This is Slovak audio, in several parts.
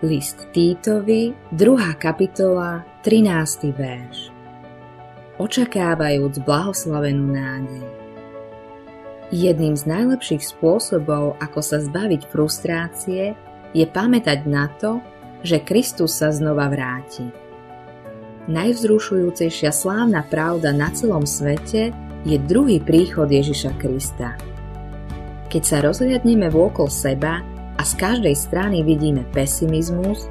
List Týtovi, 2. kapitola, 13. verš. Očakávajúc blahoslavenú nádej. Jedným z najlepších spôsobov, ako sa zbaviť frustrácie, je pamätať na to, že Kristus sa znova vráti. Najvzrušujúcejšia slávna pravda na celom svete je druhý príchod Ježiša Krista. Keď sa rozhliadneme vôkol seba, a z každej strany vidíme pesimizmus,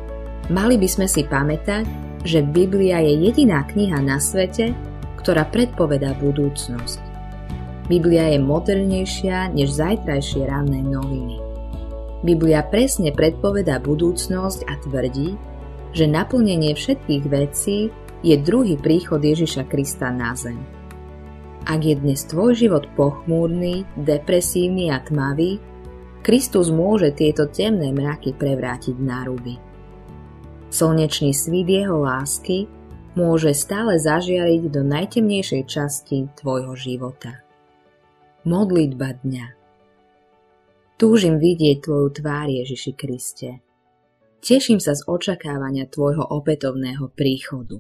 mali by sme si pamätať, že Biblia je jediná kniha na svete, ktorá predpovedá budúcnosť. Biblia je modernejšia než zajtrajšie ranné noviny. Biblia presne predpovedá budúcnosť a tvrdí, že naplnenie všetkých vecí je druhý príchod Ježiša Krista na zem. Ak je dnes tvoj život pochmúrny, depresívny a tmavý, Kristus môže tieto temné mraky prevrátiť na ruby. Slnečný svít jeho lásky môže stále zažiariť do najtemnejšej časti tvojho života. Modlitba dňa Túžim vidieť Tvoju tvár, Ježiši Kriste. Teším sa z očakávania Tvojho opätovného príchodu.